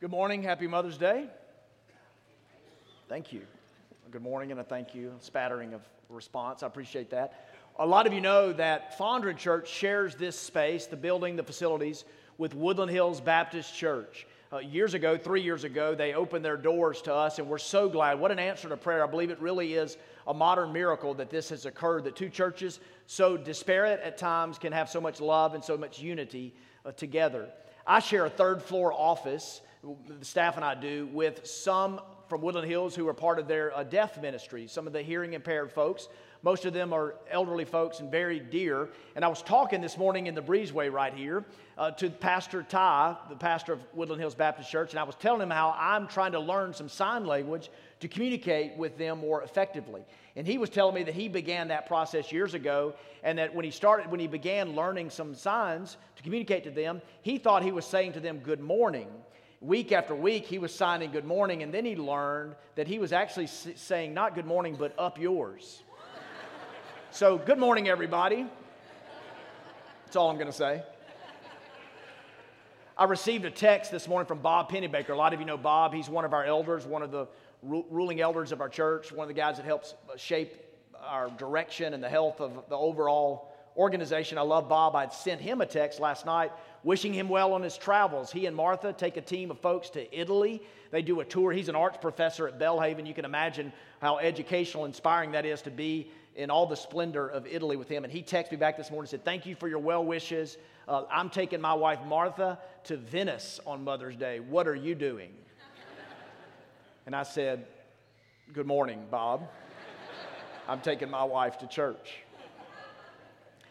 Good morning. Happy Mother's Day. Thank you. Good morning and a thank you. Spattering of response. I appreciate that. A lot of you know that Fondren Church shares this space, the building, the facilities, with Woodland Hills Baptist Church. Uh, years ago, three years ago, they opened their doors to us, and we're so glad. What an answer to prayer. I believe it really is a modern miracle that this has occurred, that two churches, so disparate at times, can have so much love and so much unity uh, together. I share a third floor office, the staff and I do, with some from Woodland Hills who are part of their uh, deaf ministry, some of the hearing impaired folks. Most of them are elderly folks and very dear. And I was talking this morning in the breezeway right here uh, to Pastor Ty, the pastor of Woodland Hills Baptist Church, and I was telling him how I'm trying to learn some sign language to communicate with them more effectively. And he was telling me that he began that process years ago, and that when he started, when he began learning some signs to communicate to them, he thought he was saying to them, Good morning week after week, he was signing good morning, and then he learned that he was actually saying not good morning, but up yours. so, good morning, everybody. That's all I'm going to say. I received a text this morning from Bob Pennybaker. A lot of you know Bob. He's one of our elders, one of the ru- ruling elders of our church, one of the guys that helps uh, shape our direction and the health of the overall organization. I love Bob. I'd sent him a text last night wishing him well on his travels. He and Martha take a team of folks to Italy. They do a tour. He's an arts professor at Belhaven. You can imagine how educational, and inspiring that is to be in all the splendor of Italy with him. And he texted me back this morning and said, Thank you for your well wishes. Uh, I'm taking my wife Martha to Venice on Mother's Day. What are you doing? and I said, Good morning, Bob. I'm taking my wife to church.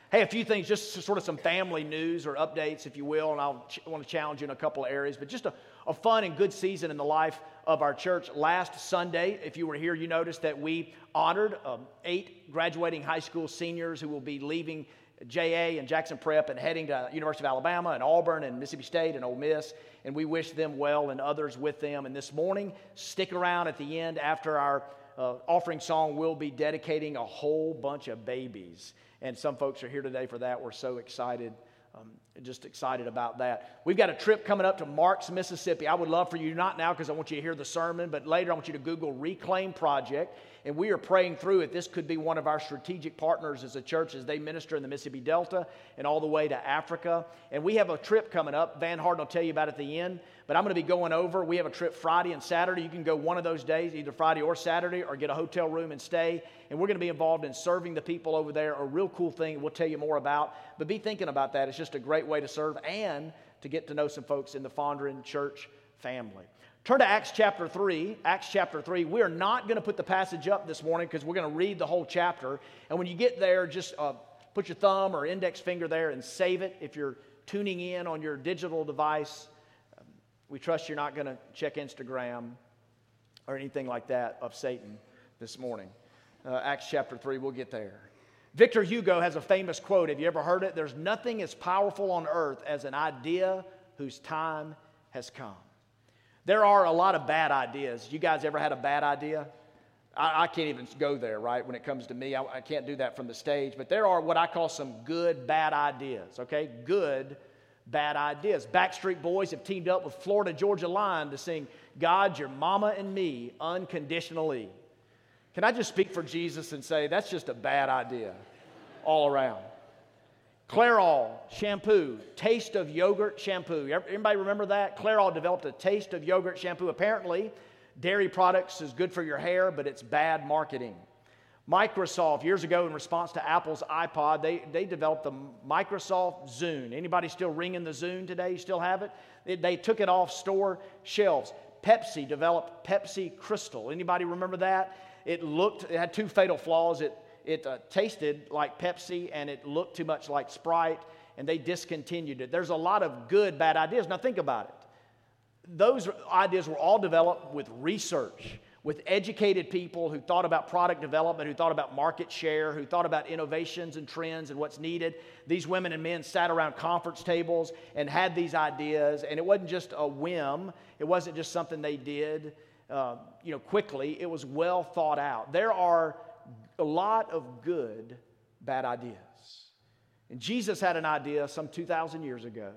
Hey, a few things, just sort of some family news or updates, if you will, and I'll ch- want to challenge you in a couple of areas, but just a, a fun and good season in the life of our church. Last Sunday, if you were here, you noticed that we honored um, eight graduating high school seniors who will be leaving JA and Jackson Prep and heading to University of Alabama and Auburn and Mississippi State and Ole Miss. And we wish them well and others with them. And this morning, stick around at the end after our uh, offering song. We'll be dedicating a whole bunch of babies and some folks are here today for that. We're so excited, um, just excited about that. We've got a trip coming up to Marks, Mississippi. I would love for you, not now because I want you to hear the sermon, but later I want you to Google Reclaim Project and we are praying through it. This could be one of our strategic partners as a church as they minister in the Mississippi Delta and all the way to Africa. And we have a trip coming up. Van Harden will tell you about it at the end. But I'm going to be going over. We have a trip Friday and Saturday. You can go one of those days, either Friday or Saturday, or get a hotel room and stay. And we're going to be involved in serving the people over there. A real cool thing we'll tell you more about. But be thinking about that. It's just a great way to serve and to get to know some folks in the Fondren Church family. Turn to Acts chapter 3. Acts chapter 3. We are not going to put the passage up this morning because we're going to read the whole chapter. And when you get there, just uh, put your thumb or index finger there and save it if you're tuning in on your digital device. Um, we trust you're not going to check Instagram or anything like that of Satan this morning. Uh, Acts chapter 3, we'll get there. Victor Hugo has a famous quote. Have you ever heard it? There's nothing as powerful on earth as an idea whose time has come. There are a lot of bad ideas. You guys ever had a bad idea? I, I can't even go there, right? When it comes to me, I, I can't do that from the stage. But there are what I call some good bad ideas, okay? Good bad ideas. Backstreet Boys have teamed up with Florida Georgia Line to sing God, Your Mama, and Me unconditionally. Can I just speak for Jesus and say that's just a bad idea all around? Clairol shampoo, taste of yogurt shampoo. Anybody remember that? Clairol developed a taste of yogurt shampoo. Apparently, dairy products is good for your hair, but it's bad marketing. Microsoft, years ago, in response to Apple's iPod, they, they developed the Microsoft Zune. Anybody still ringing the Zune today? You still have it? it? They took it off store shelves. Pepsi developed Pepsi Crystal. Anybody remember that? It looked, it had two fatal flaws. It it uh, tasted like Pepsi and it looked too much like Sprite, and they discontinued it. There's a lot of good, bad ideas. Now, think about it. Those ideas were all developed with research, with educated people who thought about product development, who thought about market share, who thought about innovations and trends and what's needed. These women and men sat around conference tables and had these ideas, and it wasn't just a whim, it wasn't just something they did. Uh, you know, quickly, it was well thought out. There are a lot of good, bad ideas. And Jesus had an idea some 2,000 years ago,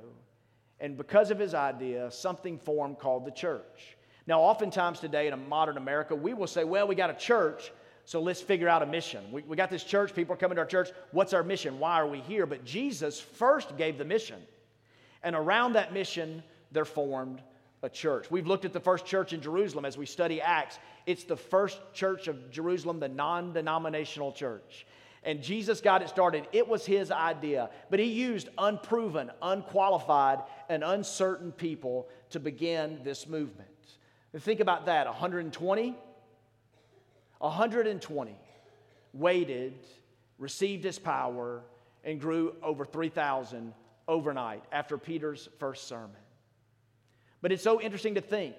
And because of his idea, something formed called the church. Now, oftentimes today in a modern America, we will say, well, we got a church, so let's figure out a mission. We, we got this church, people are coming to our church. What's our mission? Why are we here? But Jesus first gave the mission. And around that mission, there formed a church. We've looked at the first church in Jerusalem as we study Acts. It's the first church of Jerusalem, the non denominational church. And Jesus got it started. It was his idea. But he used unproven, unqualified, and uncertain people to begin this movement. And think about that 120? 120 waited, received his power, and grew over 3,000 overnight after Peter's first sermon. But it's so interesting to think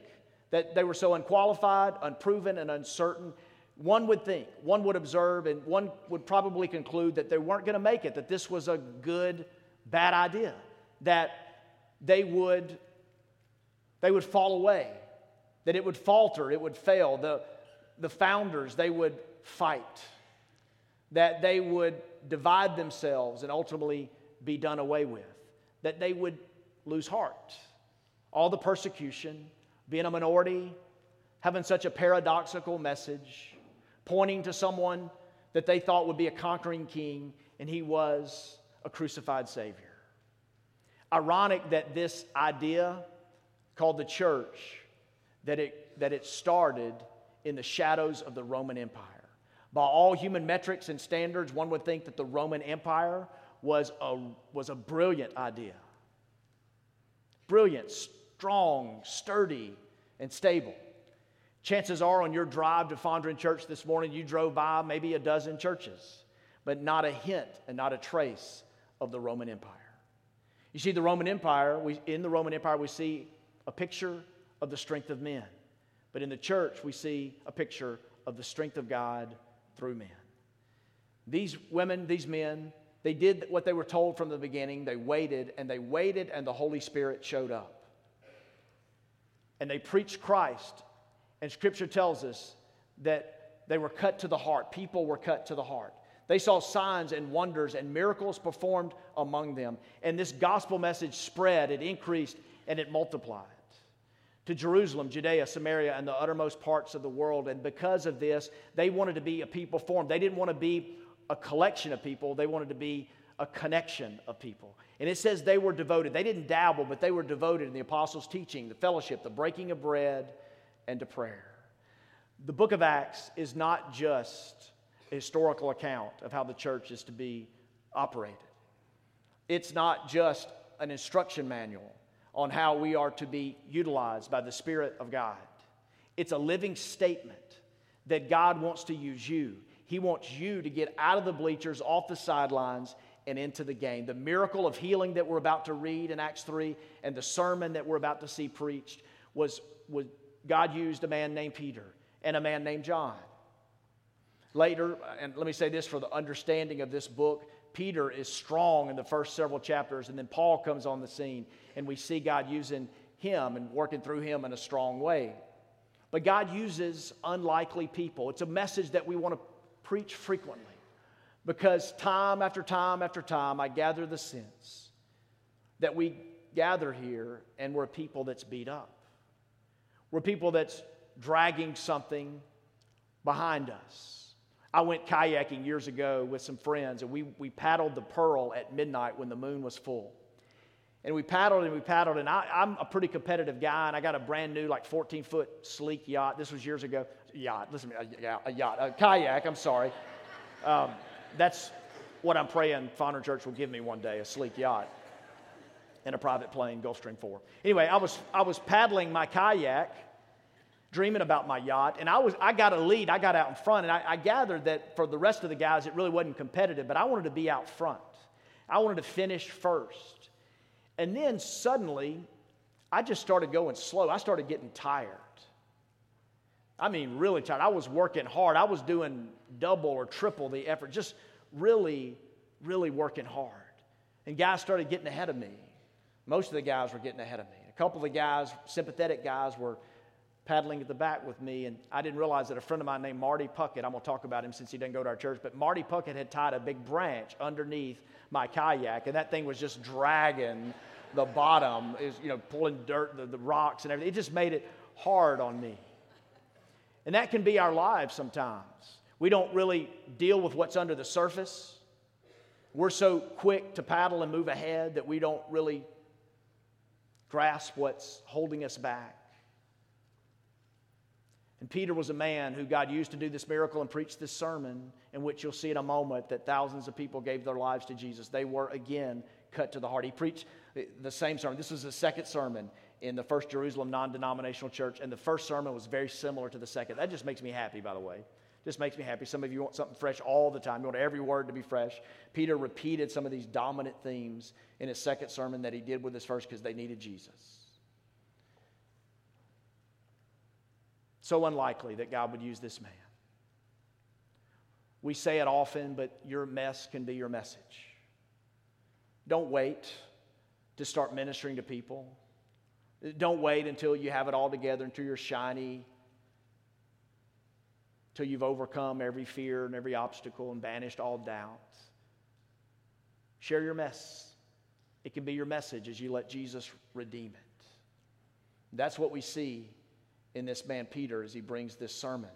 that they were so unqualified, unproven, and uncertain. One would think, one would observe, and one would probably conclude that they weren't going to make it, that this was a good, bad idea, that they would, they would fall away, that it would falter, it would fail. The, the founders, they would fight, that they would divide themselves and ultimately be done away with, that they would lose heart. All the persecution, being a minority, having such a paradoxical message, pointing to someone that they thought would be a conquering king, and he was a crucified Savior. Ironic that this idea called the church, that it, that it started in the shadows of the Roman Empire. By all human metrics and standards, one would think that the Roman Empire was a, was a brilliant idea. Brilliant, strong, sturdy, and stable. Chances are on your drive to Fondren Church this morning, you drove by maybe a dozen churches, but not a hint and not a trace of the Roman Empire. You see, the Roman Empire, we, in the Roman Empire, we see a picture of the strength of men. But in the church, we see a picture of the strength of God through men. These women, these men, they did what they were told from the beginning. They waited and they waited, and the Holy Spirit showed up. And they preached Christ. And Scripture tells us that they were cut to the heart. People were cut to the heart. They saw signs and wonders and miracles performed among them. And this gospel message spread, it increased, and it multiplied to Jerusalem, Judea, Samaria, and the uttermost parts of the world. And because of this, they wanted to be a people formed. They didn't want to be a collection of people, they wanted to be a connection of people. And it says they were devoted. They didn't dabble, but they were devoted in the apostles' teaching, the fellowship, the breaking of bread, and to prayer. The book of Acts is not just a historical account of how the church is to be operated, it's not just an instruction manual on how we are to be utilized by the Spirit of God. It's a living statement that God wants to use you. He wants you to get out of the bleachers, off the sidelines, and into the game. The miracle of healing that we're about to read in Acts 3 and the sermon that we're about to see preached was, was God used a man named Peter and a man named John. Later, and let me say this for the understanding of this book, Peter is strong in the first several chapters, and then Paul comes on the scene, and we see God using him and working through him in a strong way. But God uses unlikely people. It's a message that we want to preach frequently because time after time after time, I gather the sense that we gather here and we're people that's beat up. We're people that's dragging something behind us. I went kayaking years ago with some friends, and we, we paddled the Pearl at midnight when the moon was full. And we paddled and we paddled, and I, am a pretty competitive guy, and I got a brand new, like 14 foot sleek yacht. This was years ago. Yacht, listen a, a yacht, a kayak, I'm sorry. Um, that's what I'm praying Fondren Church will give me one day a sleek yacht and a private plane, Gulfstream 4. Anyway, I was, I was paddling my kayak dreaming about my yacht. And I, was, I got a lead, I got out in front, and I, I gathered that for the rest of the guys, it really wasn't competitive, but I wanted to be out front. I wanted to finish first. And then suddenly, I just started going slow. I started getting tired. I mean, really tired. I was working hard. I was doing double or triple the effort, just really, really working hard. And guys started getting ahead of me. Most of the guys were getting ahead of me. A couple of the guys, sympathetic guys, were paddling at the back with me, and I didn't realize that a friend of mine named Marty Puckett, I'm going to talk about him since he doesn't go to our church, but Marty Puckett had tied a big branch underneath my kayak, and that thing was just dragging the bottom, is, you know, pulling dirt, the, the rocks and everything. It just made it hard on me. And that can be our lives sometimes. We don't really deal with what's under the surface. We're so quick to paddle and move ahead that we don't really grasp what's holding us back. And Peter was a man who God used to do this miracle and preach this sermon, in which you'll see in a moment that thousands of people gave their lives to Jesus. They were again cut to the heart. He preached the same sermon. This was the second sermon in the First Jerusalem non denominational church, and the first sermon was very similar to the second. That just makes me happy, by the way. Just makes me happy. Some of you want something fresh all the time. You want every word to be fresh. Peter repeated some of these dominant themes in his second sermon that he did with his first because they needed Jesus. So unlikely that God would use this man. We say it often, but your mess can be your message. Don't wait to start ministering to people. Don't wait until you have it all together, until you're shiny, until you've overcome every fear and every obstacle and banished all doubt. Share your mess. It can be your message as you let Jesus redeem it. That's what we see in this man, Peter, as he brings this sermon.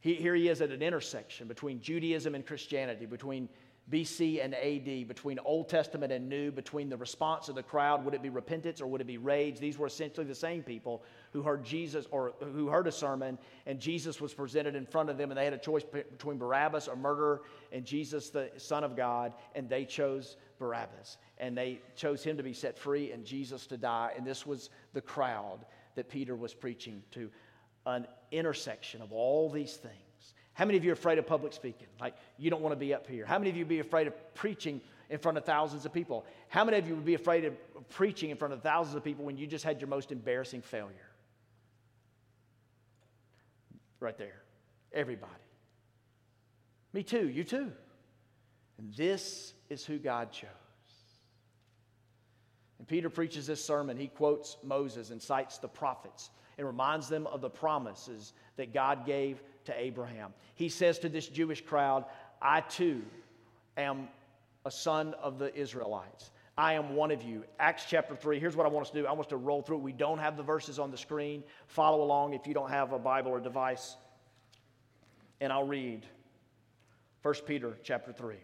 He, here he is at an intersection between Judaism and Christianity, between BC and AD, between Old Testament and New, between the response of the crowd. Would it be repentance or would it be rage? These were essentially the same people who heard Jesus or who heard a sermon, and Jesus was presented in front of them, and they had a choice between Barabbas, a murderer, and Jesus, the Son of God, and they chose Barabbas. And they chose him to be set free and Jesus to die. And this was the crowd that Peter was preaching to an intersection of all these things. How many of you are afraid of public speaking? Like, you don't want to be up here. How many of you be afraid of preaching in front of thousands of people? How many of you would be afraid of preaching in front of thousands of people when you just had your most embarrassing failure? Right there. Everybody. Me too. You too. And this is who God chose. And Peter preaches this sermon. He quotes Moses and cites the prophets and reminds them of the promises that God gave to Abraham. He says to this Jewish crowd, I too am a son of the Israelites. I am one of you. Acts chapter 3. Here's what I want us to do I want us to roll through. We don't have the verses on the screen. Follow along if you don't have a Bible or device. And I'll read 1 Peter chapter 3.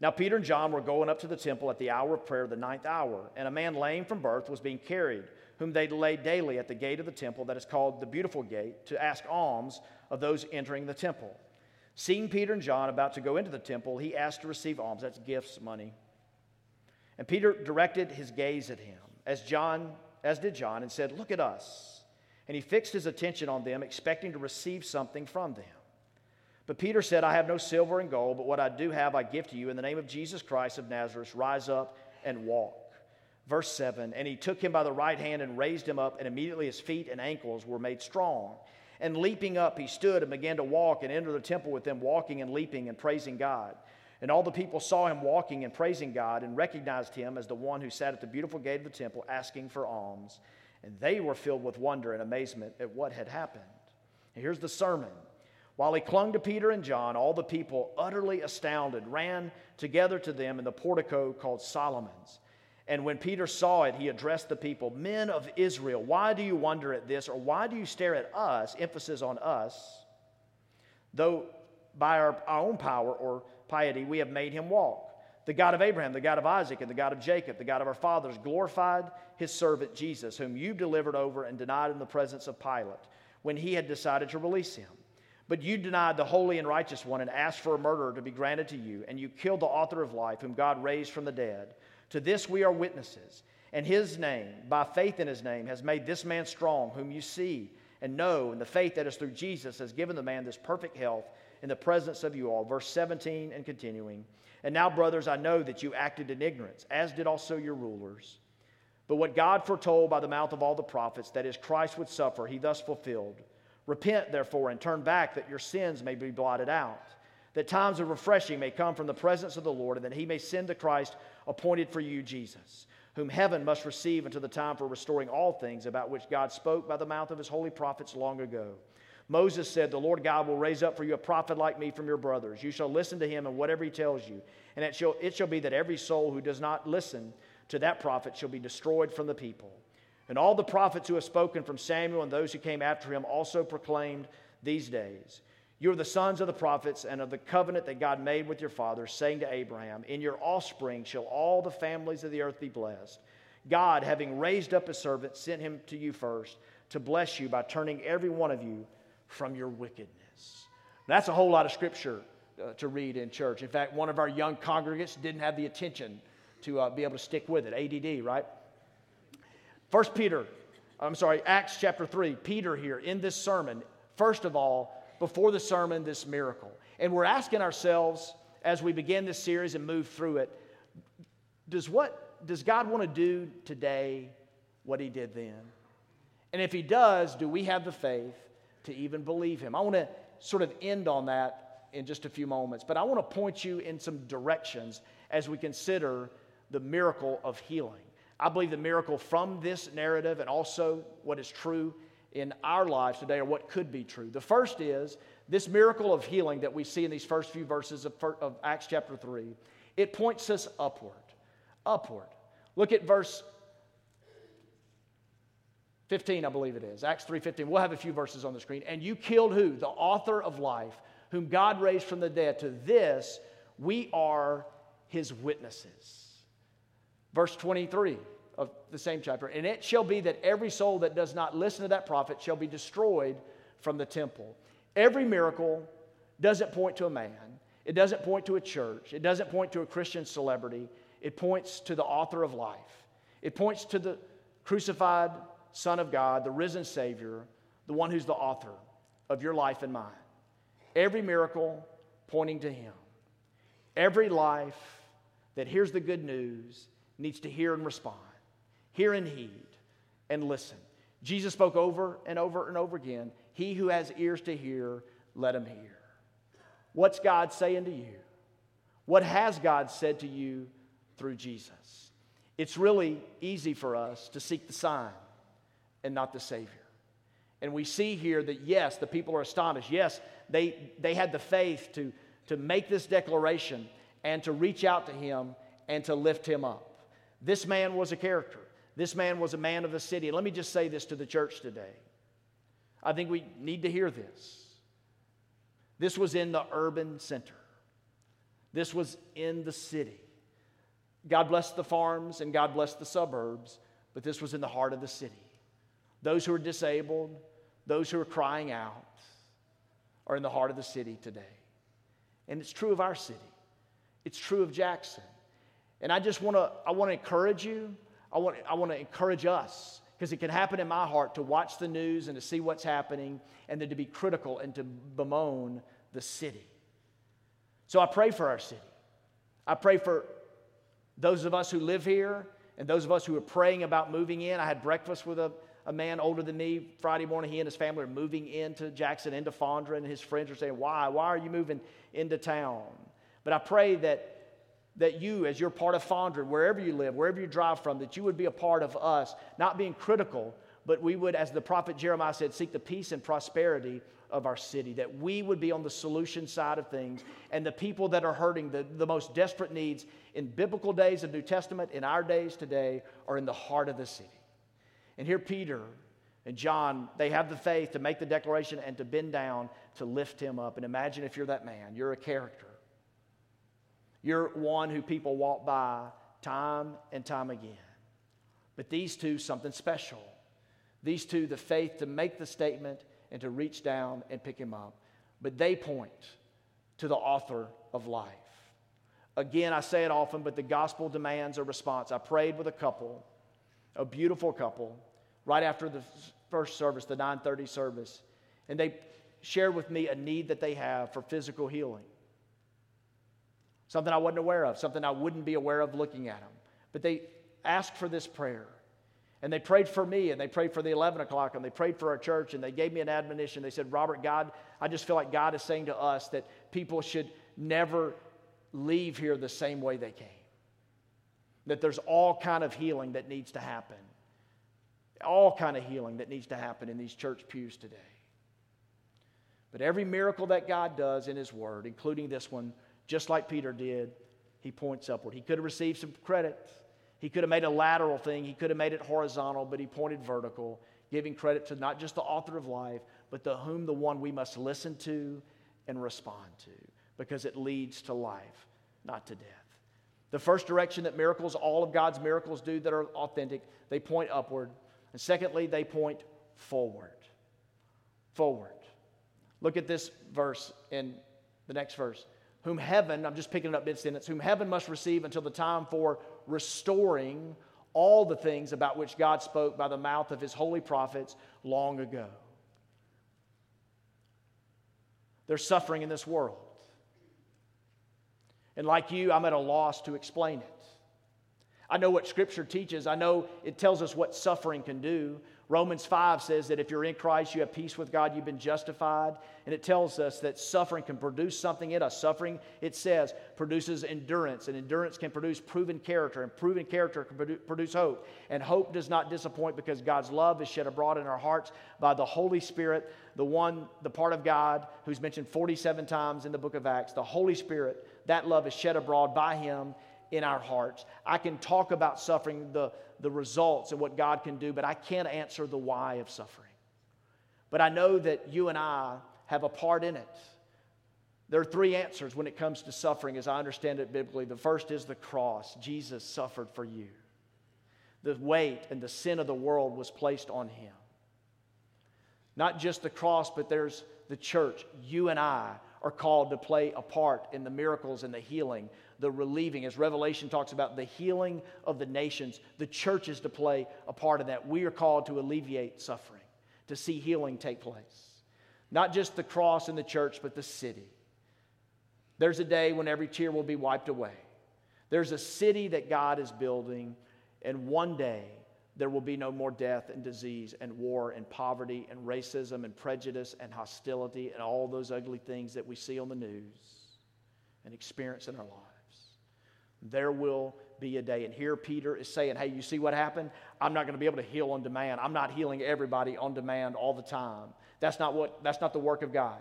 Now, Peter and John were going up to the temple at the hour of prayer, the ninth hour, and a man lame from birth was being carried, whom they laid daily at the gate of the temple that is called the Beautiful Gate, to ask alms of those entering the temple. Seeing Peter and John about to go into the temple, he asked to receive alms. That's gifts, money. And Peter directed his gaze at him, as John, as did John, and said, Look at us. And he fixed his attention on them, expecting to receive something from them. But Peter said, I have no silver and gold, but what I do have I give to you. In the name of Jesus Christ of Nazareth, rise up and walk. Verse 7 And he took him by the right hand and raised him up, and immediately his feet and ankles were made strong. And leaping up, he stood and began to walk and enter the temple with them, walking and leaping and praising God. And all the people saw him walking and praising God and recognized him as the one who sat at the beautiful gate of the temple asking for alms. And they were filled with wonder and amazement at what had happened. And here's the sermon. While he clung to Peter and John, all the people, utterly astounded, ran together to them in the portico called Solomon's. And when Peter saw it, he addressed the people Men of Israel, why do you wonder at this, or why do you stare at us, emphasis on us, though by our, our own power or piety we have made him walk? The God of Abraham, the God of Isaac, and the God of Jacob, the God of our fathers, glorified his servant Jesus, whom you delivered over and denied in the presence of Pilate when he had decided to release him. But you denied the holy and righteous one and asked for a murderer to be granted to you, and you killed the author of life, whom God raised from the dead. To this we are witnesses. And his name, by faith in his name, has made this man strong, whom you see and know, and the faith that is through Jesus has given the man this perfect health in the presence of you all. Verse 17 and continuing. And now, brothers, I know that you acted in ignorance, as did also your rulers. But what God foretold by the mouth of all the prophets, that is, Christ would suffer, he thus fulfilled. Repent, therefore, and turn back that your sins may be blotted out, that times of refreshing may come from the presence of the Lord, and that he may send the Christ appointed for you, Jesus, whom heaven must receive until the time for restoring all things about which God spoke by the mouth of his holy prophets long ago. Moses said, The Lord God will raise up for you a prophet like me from your brothers. You shall listen to him and whatever he tells you. And it shall, it shall be that every soul who does not listen to that prophet shall be destroyed from the people. And all the prophets who have spoken from Samuel and those who came after him also proclaimed these days. You are the sons of the prophets and of the covenant that God made with your fathers, saying to Abraham, In your offspring shall all the families of the earth be blessed. God, having raised up a servant, sent him to you first to bless you by turning every one of you from your wickedness. That's a whole lot of scripture uh, to read in church. In fact, one of our young congregants didn't have the attention to uh, be able to stick with it. ADD, right? First Peter, I'm sorry, Acts chapter 3, Peter here in this sermon, first of all, before the sermon, this miracle. And we're asking ourselves as we begin this series and move through it, does what does God want to do today what he did then? And if he does, do we have the faith to even believe him? I want to sort of end on that in just a few moments, but I want to point you in some directions as we consider the miracle of healing. I believe the miracle from this narrative and also what is true in our lives today or what could be true. The first is this miracle of healing that we see in these first few verses of, of Acts chapter 3. It points us upward. Upward. Look at verse 15, I believe it is. Acts 3:15. We'll have a few verses on the screen. And you killed who? The author of life, whom God raised from the dead. To this we are his witnesses. Verse 23 of the same chapter. And it shall be that every soul that does not listen to that prophet shall be destroyed from the temple. Every miracle doesn't point to a man, it doesn't point to a church, it doesn't point to a Christian celebrity. It points to the author of life, it points to the crucified Son of God, the risen Savior, the one who's the author of your life and mine. Every miracle pointing to Him. Every life that hears the good news needs to hear and respond, hear and heed, and listen. Jesus spoke over and over and over again He who has ears to hear, let him hear. What's God saying to you? What has God said to you through Jesus? It's really easy for us to seek the sign and not the Savior. And we see here that, yes, the people are astonished. Yes, they, they had the faith to, to make this declaration and to reach out to him and to lift him up. This man was a character. This man was a man of the city. Let me just say this to the church today. I think we need to hear this. This was in the urban center, this was in the city. God bless the farms and God bless the suburbs, but this was in the heart of the city. Those who are disabled, those who are crying out, are in the heart of the city today. And it's true of our city, it's true of Jackson. And I just want to I want to encourage you. I want, I want to encourage us because it can happen in my heart to watch the news and to see what's happening and then to be critical and to bemoan the city. So I pray for our city. I pray for those of us who live here and those of us who are praying about moving in. I had breakfast with a, a man older than me Friday morning. He and his family are moving into Jackson, into Fondren, and his friends are saying, Why? Why are you moving into town? But I pray that that you, as you're part of Fondren, wherever you live, wherever you drive from, that you would be a part of us, not being critical, but we would, as the prophet Jeremiah said, seek the peace and prosperity of our city, that we would be on the solution side of things, and the people that are hurting, the, the most desperate needs in biblical days of New Testament, in our days today, are in the heart of the city. And here, Peter and John, they have the faith to make the declaration and to bend down to lift him up. And imagine if you're that man, you're a character. You're one who people walk by time and time again. But these two, something special. These two, the faith to make the statement and to reach down and pick him up. But they point to the author of life. Again, I say it often, but the gospel demands a response. I prayed with a couple, a beautiful couple, right after the first service, the 9:30 service, and they shared with me a need that they have for physical healing something I wasn't aware of, something I wouldn't be aware of looking at them. But they asked for this prayer. And they prayed for me, and they prayed for the 11 o'clock, and they prayed for our church, and they gave me an admonition. They said, Robert, God, I just feel like God is saying to us that people should never leave here the same way they came. That there's all kind of healing that needs to happen. All kind of healing that needs to happen in these church pews today. But every miracle that God does in His Word, including this one, just like Peter did, he points upward. He could have received some credit, He could have made a lateral thing, he could have made it horizontal, but he pointed vertical, giving credit to not just the author of life, but to whom the one we must listen to and respond to, because it leads to life, not to death. The first direction that miracles, all of God's miracles do that are authentic, they point upward. And secondly, they point forward. Forward. Look at this verse in the next verse. Whom heaven, I'm just picking it up mid sentence, whom heaven must receive until the time for restoring all the things about which God spoke by the mouth of his holy prophets long ago. There's suffering in this world. And like you, I'm at a loss to explain it. I know what Scripture teaches. I know it tells us what suffering can do. Romans 5 says that if you're in Christ, you have peace with God, you've been justified. And it tells us that suffering can produce something in us. Suffering, it says, produces endurance, and endurance can produce proven character, and proven character can produce hope. And hope does not disappoint because God's love is shed abroad in our hearts by the Holy Spirit, the one, the part of God who's mentioned 47 times in the book of Acts. The Holy Spirit, that love is shed abroad by Him in our hearts. I can talk about suffering, the, the results, and what God can do, but I can't answer the why of suffering. But I know that you and I have a part in it. There are three answers when it comes to suffering, as I understand it biblically. The first is the cross. Jesus suffered for you. The weight and the sin of the world was placed on him. Not just the cross, but there's the church. You and I are called to play a part in the miracles and the healing the relieving. As Revelation talks about the healing of the nations, the church is to play a part of that. We are called to alleviate suffering, to see healing take place. Not just the cross and the church, but the city. There's a day when every tear will be wiped away. There's a city that God is building, and one day there will be no more death and disease and war and poverty and racism and prejudice and hostility and all those ugly things that we see on the news and experience in our lives. There will be a day. And here Peter is saying, Hey, you see what happened? I'm not going to be able to heal on demand. I'm not healing everybody on demand all the time. That's not, what, that's not the work of God.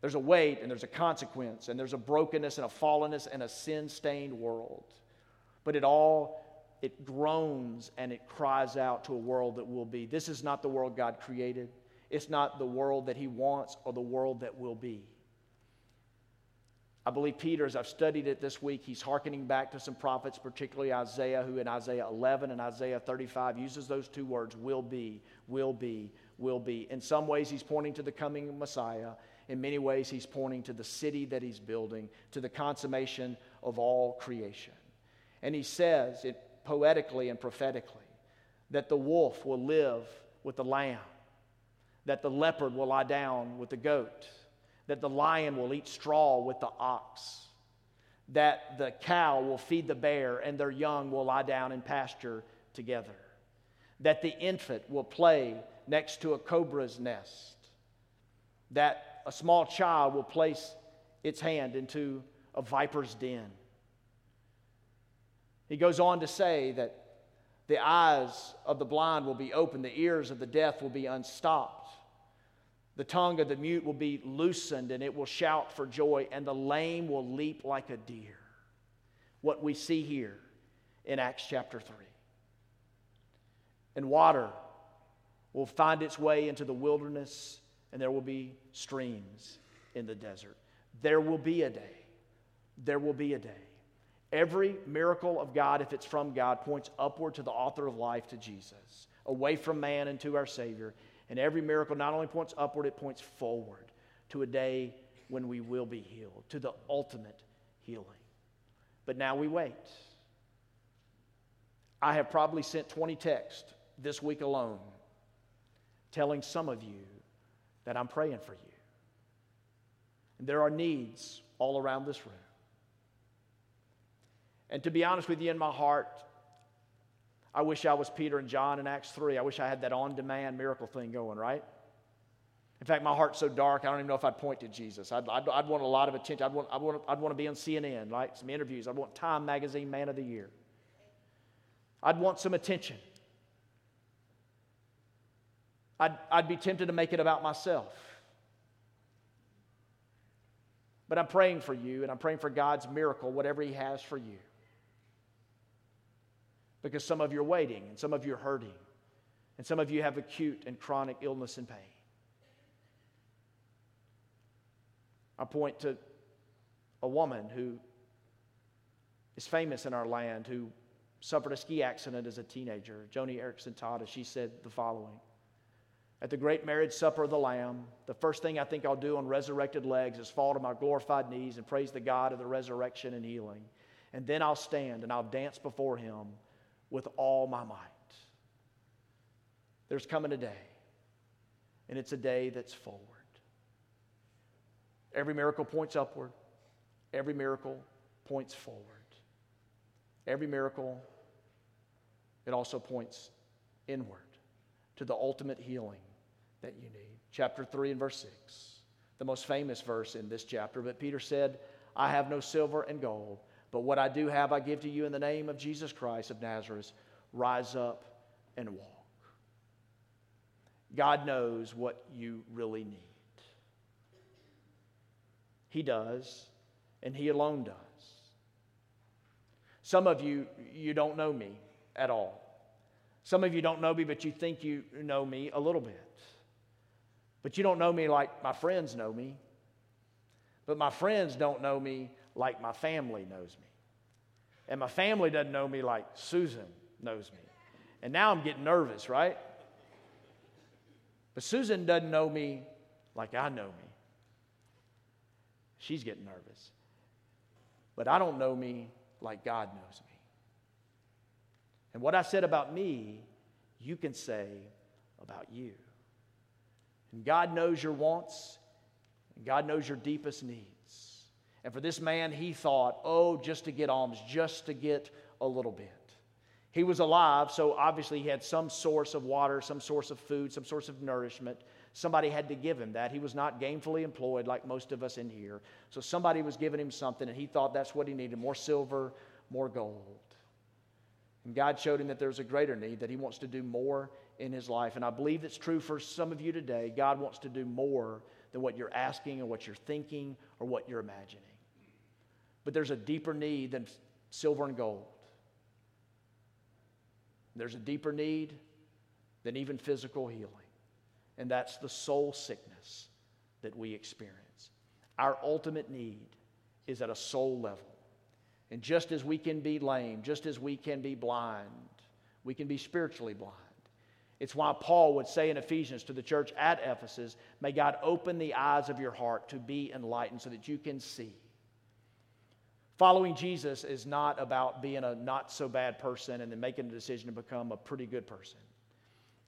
There's a weight and there's a consequence and there's a brokenness and a fallenness and a sin stained world. But it all, it groans and it cries out to a world that will be. This is not the world God created. It's not the world that He wants or the world that will be. I believe Peter, as I've studied it this week, he's hearkening back to some prophets, particularly Isaiah, who in Isaiah 11 and Isaiah 35 uses those two words will be, will be, will be. In some ways, he's pointing to the coming Messiah. In many ways, he's pointing to the city that he's building, to the consummation of all creation. And he says it poetically and prophetically that the wolf will live with the lamb, that the leopard will lie down with the goat that the lion will eat straw with the ox, that the cow will feed the bear, and their young will lie down in pasture together, that the infant will play next to a cobra's nest, that a small child will place its hand into a viper's den. He goes on to say that the eyes of the blind will be opened, the ears of the deaf will be unstopped the tongue of the mute will be loosened and it will shout for joy, and the lame will leap like a deer. What we see here in Acts chapter 3. And water will find its way into the wilderness, and there will be streams in the desert. There will be a day. There will be a day. Every miracle of God, if it's from God, points upward to the author of life, to Jesus, away from man and to our Savior. And every miracle not only points upward, it points forward to a day when we will be healed, to the ultimate healing. But now we wait. I have probably sent 20 texts this week alone telling some of you that I'm praying for you. And there are needs all around this room. And to be honest with you, in my heart, I wish I was Peter and John in Acts 3. I wish I had that on demand miracle thing going, right? In fact, my heart's so dark, I don't even know if I'd point to Jesus. I'd, I'd, I'd want a lot of attention. I'd want, I'd, want, I'd want to be on CNN, right? Some interviews. I'd want Time Magazine Man of the Year. I'd want some attention. I'd, I'd be tempted to make it about myself. But I'm praying for you, and I'm praying for God's miracle, whatever He has for you. Because some of you are waiting and some of you are hurting and some of you have acute and chronic illness and pain. I point to a woman who is famous in our land who suffered a ski accident as a teenager. Joni Eareckson Tada, she said the following At the great marriage supper of the Lamb, the first thing I think I'll do on resurrected legs is fall to my glorified knees and praise the God of the resurrection and healing. And then I'll stand and I'll dance before him with all my might. There's coming a day, and it's a day that's forward. Every miracle points upward, every miracle points forward. Every miracle, it also points inward to the ultimate healing that you need. Chapter 3 and verse 6, the most famous verse in this chapter. But Peter said, I have no silver and gold, but what I do have I give to you in the name of Jesus Christ of Nazareth. Rise up and walk. God knows what you really need. He does, and He alone does. Some of you, you don't know me at all. Some of you don't know me, but you think you know me a little bit. But you don't know me like my friends know me. But my friends don't know me like my family knows me. And my family doesn't know me like Susan knows me. And now I'm getting nervous, right? But Susan doesn't know me like I know me. She's getting nervous. But I don't know me like God knows me. And what I said about me, you can say about you. And God knows your wants, and God knows your deepest needs. And for this man, he thought, oh, just to get alms, just to get a little bit. He was alive, so obviously he had some source of water, some source of food, some source of nourishment. Somebody had to give him that. He was not gainfully employed like most of us in here. So somebody was giving him something, and he thought that's what he needed more silver, more gold. And God showed him that there's a greater need, that he wants to do more in his life. And I believe it's true for some of you today. God wants to do more than what you're asking or what you're thinking or what you're imagining. But there's a deeper need than silver and gold. There's a deeper need than even physical healing, and that's the soul sickness that we experience. Our ultimate need is at a soul level. And just as we can be lame, just as we can be blind, we can be spiritually blind. It's why Paul would say in Ephesians to the church at Ephesus, May God open the eyes of your heart to be enlightened so that you can see. Following Jesus is not about being a not so bad person and then making a decision to become a pretty good person.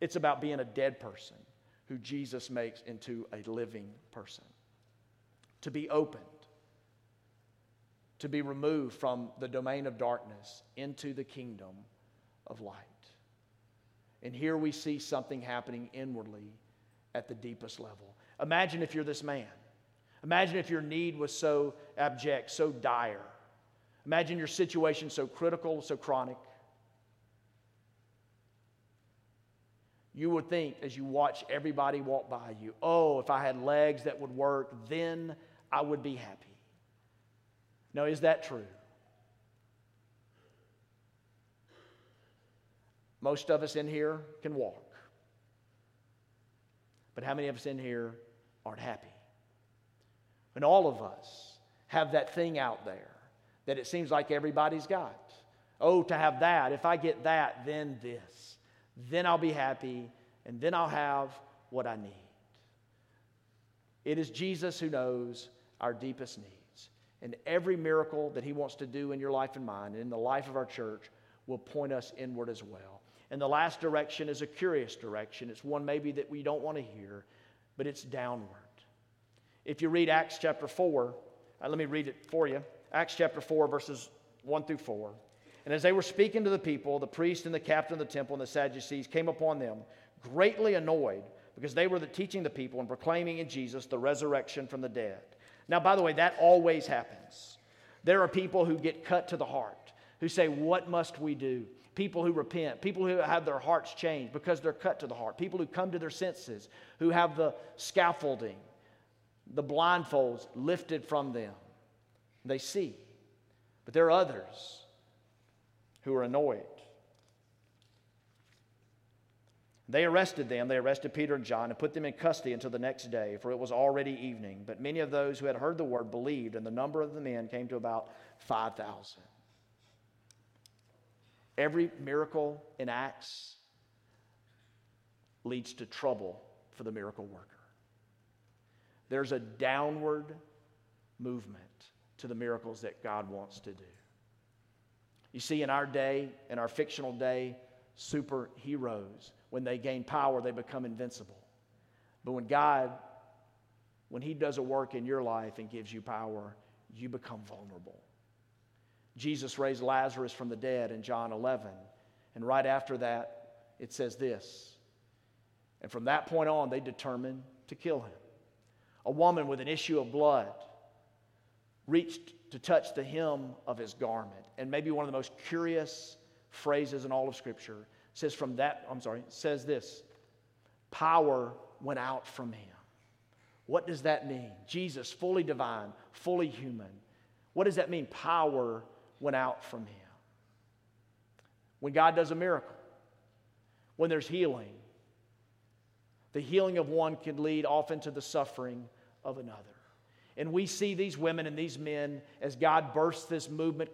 It's about being a dead person who Jesus makes into a living person. To be opened to be removed from the domain of darkness into the kingdom of light. And here we see something happening inwardly at the deepest level. Imagine if you're this man. Imagine if your need was so abject, so dire. Imagine your situation so critical, so chronic. You would think as you watch everybody walk by you, oh, if I had legs that would work, then I would be happy. Now, is that true? Most of us in here can walk. But how many of us in here aren't happy? And all of us have that thing out there that it seems like everybody's got. Oh, to have that. If I get that, then this. Then I'll be happy, and then I'll have what I need. It is Jesus who knows our deepest needs. and every miracle that He wants to do in your life and mine, and in the life of our church, will point us inward as well. And the last direction is a curious direction. It's one maybe that we don't want to hear, but it's downward. If you read Acts chapter 4, uh, let me read it for you. Acts chapter 4, verses 1 through 4. And as they were speaking to the people, the priest and the captain of the temple and the Sadducees came upon them, greatly annoyed, because they were the, teaching the people and proclaiming in Jesus the resurrection from the dead. Now, by the way, that always happens. There are people who get cut to the heart, who say, What must we do? People who repent, people who have their hearts changed because they're cut to the heart, people who come to their senses, who have the scaffolding, the blindfolds lifted from them. They see. But there are others who are annoyed. They arrested them, they arrested Peter and John, and put them in custody until the next day, for it was already evening. But many of those who had heard the word believed, and the number of the men came to about 5,000. Every miracle in Acts leads to trouble for the miracle worker. There's a downward movement to the miracles that God wants to do. You see, in our day, in our fictional day, superheroes, when they gain power, they become invincible. But when God, when He does a work in your life and gives you power, you become vulnerable. Jesus raised Lazarus from the dead in John 11. And right after that, it says this. And from that point on, they determined to kill him. A woman with an issue of blood reached to touch the hem of his garment. And maybe one of the most curious phrases in all of Scripture says from that, I'm sorry, says this power went out from him. What does that mean? Jesus, fully divine, fully human. What does that mean? Power went out from him. When God does a miracle, when there's healing, the healing of one can lead often to the suffering of another. And we see these women and these men as God bursts this movement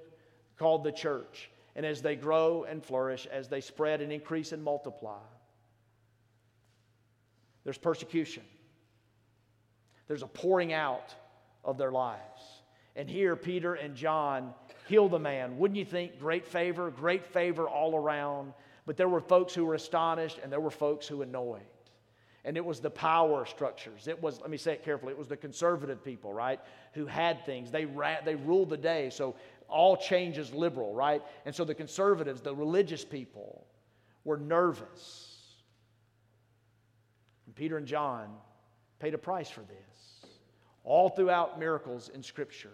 called the church. And as they grow and flourish, as they spread and increase and multiply, there's persecution. There's a pouring out of their lives. And here, Peter and John heal the man. Wouldn't you think? Great favor, great favor all around. But there were folks who were astonished and there were folks who annoyed. And it was the power structures. It was, let me say it carefully, it was the conservative people, right, who had things. They, ra- they ruled the day, so all change is liberal, right? And so the conservatives, the religious people, were nervous. And Peter and John paid a price for this. All throughout miracles in Scripture,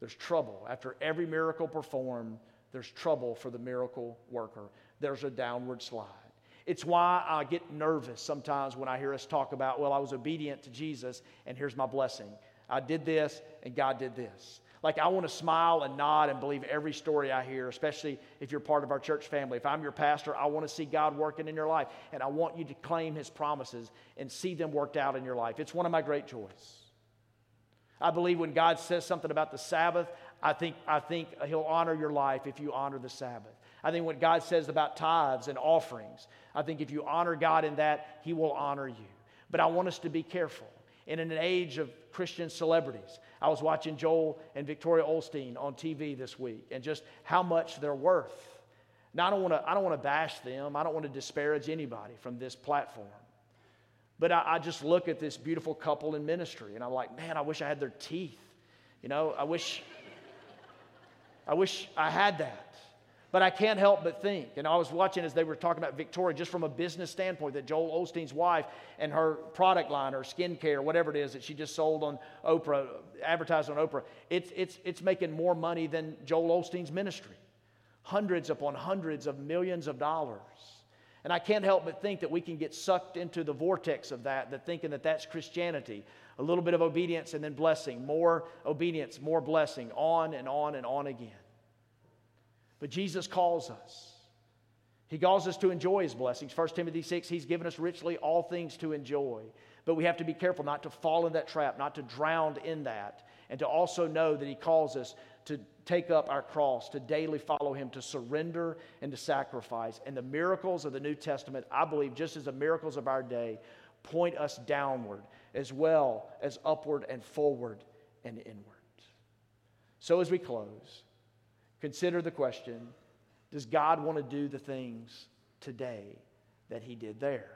there's trouble. After every miracle performed, there's trouble for the miracle worker. There's a downward slide. It's why I get nervous sometimes when I hear us talk about, well, I was obedient to Jesus and here's my blessing. I did this and God did this. Like, I want to smile and nod and believe every story I hear, especially if you're part of our church family. If I'm your pastor, I want to see God working in your life, and I want you to claim His promises and see them worked out in your life. It's one of my great joys. I believe when God says something about the Sabbath, I think, I think He'll honor your life if you honor the Sabbath. I think what God says about tithes and offerings, I think if you honor God in that, He will honor you. But I want us to be careful. And in an age of Christian celebrities, I was watching Joel and Victoria Osteen on TV this week and just how much they're worth. Now, I don't want to, I don't want to bash them, I don't want to disparage anybody from this platform. But I, I, just look at this beautiful couple in ministry and I'm like, man, I wish I had their teeth. You know, I wish, I wish I had that. But I can't help but think, and I was watching as they were talking about Victoria, just from a business standpoint, that Joel Osteen's wife and her product line, her skincare, whatever it is that she just sold on Oprah, advertised on Oprah, it's, it's, it's making more money than Joel Osteen's ministry. Hundreds upon hundreds of millions of dollars. And I can't help but think that we can get sucked into the vortex of that, that thinking that that's Christianity. A little bit of obedience and then blessing, more obedience, more blessing, on and on and on again. But Jesus calls us. He calls us to enjoy his blessings. 1 Timothy 6, he's given us richly all things to enjoy. But we have to be careful not to fall in that trap, not to drown in that, and to also know that he calls us to take up our cross, to daily follow Him, to surrender and to sacrifice. And the miracles of the New Testament, I believe, just as the miracles of our day, point us downward as well as upward and forward and inward. So, as we close, consider the question Does God want to do the things today that He did there?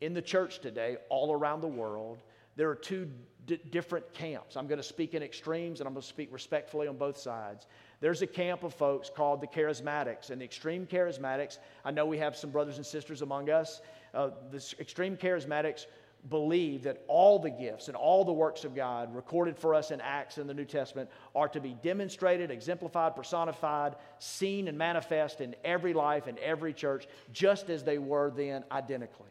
In the church today, all around the world, there are two d- different camps. I'm going to speak in extremes and I'm going to speak respectfully on both sides. There's a camp of folks called the charismatics, and the extreme charismatics, I know we have some brothers and sisters among us. Uh, the extreme charismatics believe that all the gifts and all the works of God recorded for us in Acts in the New Testament are to be demonstrated, exemplified, personified, seen, and manifest in every life and every church, just as they were then identically.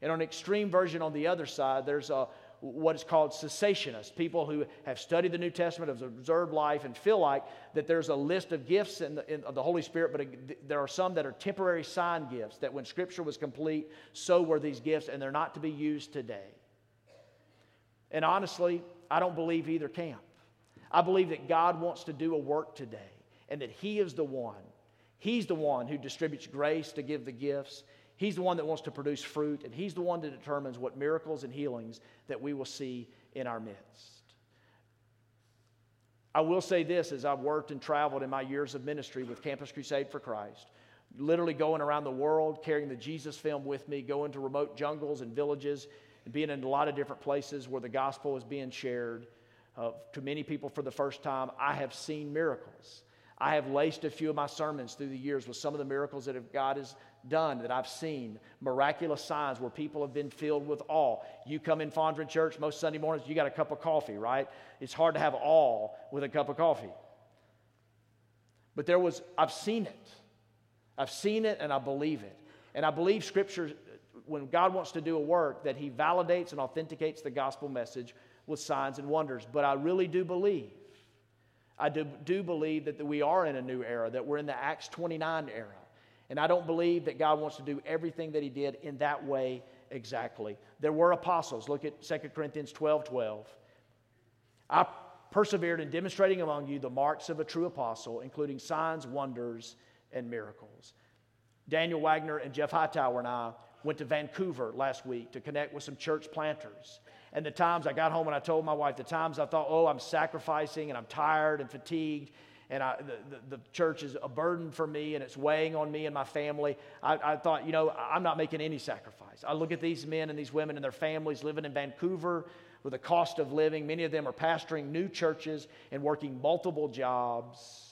And on an extreme version on the other side, there's a what is called cessationists, people who have studied the New Testament, have observed life, and feel like that there's a list of gifts in the, in, of the Holy Spirit, but there are some that are temporary sign gifts, that when Scripture was complete, so were these gifts, and they're not to be used today. And honestly, I don't believe either camp. I believe that God wants to do a work today, and that He is the one. He's the one who distributes grace to give the gifts. He's the one that wants to produce fruit, and He's the one that determines what miracles and healings that we will see in our midst. I will say this as I've worked and traveled in my years of ministry with Campus Crusade for Christ, literally going around the world, carrying the Jesus film with me, going to remote jungles and villages, and being in a lot of different places where the gospel is being shared uh, to many people for the first time. I have seen miracles. I have laced a few of my sermons through the years with some of the miracles that God has done that I've seen, miraculous signs where people have been filled with awe. You come in Fondren Church most Sunday mornings, you got a cup of coffee, right? It's hard to have awe with a cup of coffee. But there was, I've seen it. I've seen it and I believe it. And I believe Scripture, when God wants to do a work, that He validates and authenticates the gospel message with signs and wonders. But I really do believe I do, do believe that we are in a new era, that we're in the Acts 29 era. And I don't believe that God wants to do everything that He did in that way exactly. There were apostles. Look at 2 Corinthians 12 12. I persevered in demonstrating among you the marks of a true apostle, including signs, wonders, and miracles. Daniel Wagner and Jeff Hightower and I went to Vancouver last week to connect with some church planters. And the times I got home and I told my wife, the times I thought, oh, I'm sacrificing and I'm tired and fatigued and I, the, the, the, church is a burden for me and it's weighing on me and my family. I, I, thought, you know, I'm not making any sacrifice. I look at these men and these women and their families living in Vancouver with a cost of living. Many of them are pastoring new churches and working multiple jobs.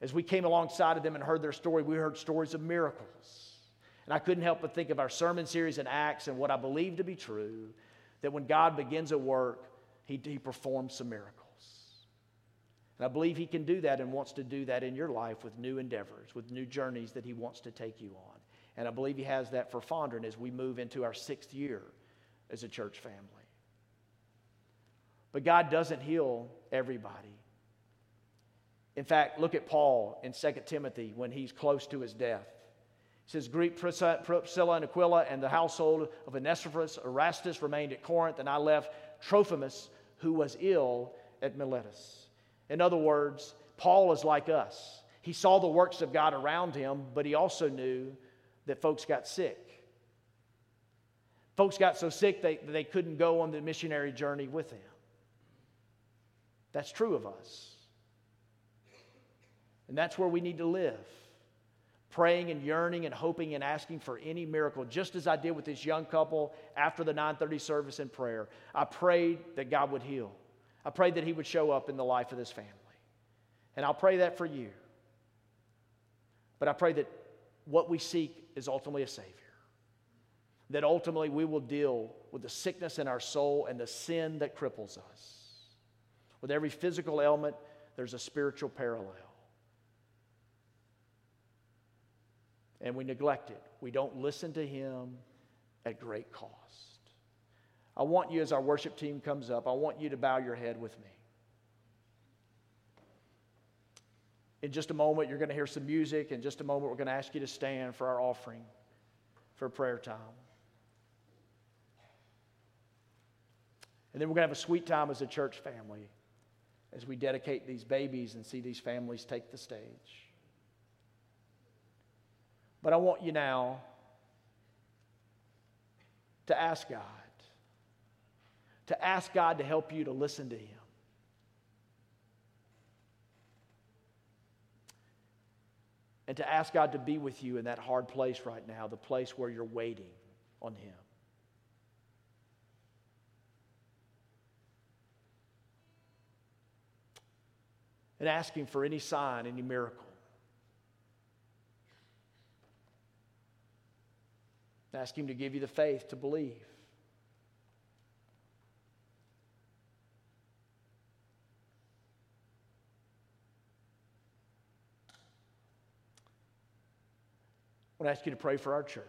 As we came alongside of them and heard their story, we heard stories of miracles. And I couldn't help but think of our sermon series in Acts and what I believe to be true that when God begins a work, he, he performs some miracles. And I believe He can do that and wants to do that in your life with new endeavors, with new journeys that He wants to take you on. And I believe He has that for Fondren as we move into our sixth year as a church family. But God doesn't heal everybody. In fact, look at Paul in 2 Timothy when he's close to his death He says, Greet Priscilla and Aquila and the household of Onesiphorus. Erastus remained at Corinth, and I left Trophimus, who was ill at Miletus. In other words, Paul is like us. He saw the works of God around him, but he also knew that folks got sick. Folks got so sick they, they couldn't go on the missionary journey with him. That's true of us. And that's where we need to live praying and yearning and hoping and asking for any miracle, just as I did with this young couple after the 930 service in prayer. I prayed that God would heal. I pray that He would show up in the life of this family. And I'll pray that for you. But I pray that what we seek is ultimately a Savior. That ultimately we will deal with the sickness in our soul and the sin that cripples us. With every physical ailment, there's a spiritual parallel. and we neglect it. We don't listen to Him at great cost. I want you, as our worship team comes up, I want you to bow your head with me. In just a moment, you're going to hear some music. In just a moment, we're going to ask you to stand for our offering for prayer time. And then we're going to have a sweet time as a church family as we dedicate these babies and see these families take the stage. But I want you now to ask God, to ask God to help you to listen to Him. And to ask God to be with you in that hard place right now, the place where you're waiting on Him. And asking for any sign, any miracle. Ask Him to give you the faith to believe. I want to ask you to pray for our church.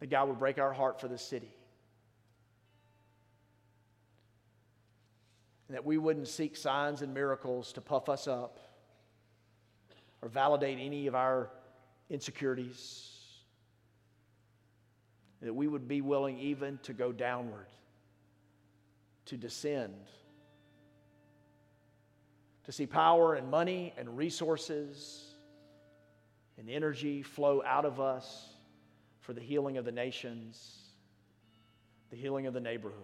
that God would break our heart for the city. And that we wouldn't seek signs and miracles to puff us up or validate any of our insecurities. That we would be willing even to go downward, to descend, to see power and money and resources and energy flow out of us for the healing of the nations, the healing of the neighborhood.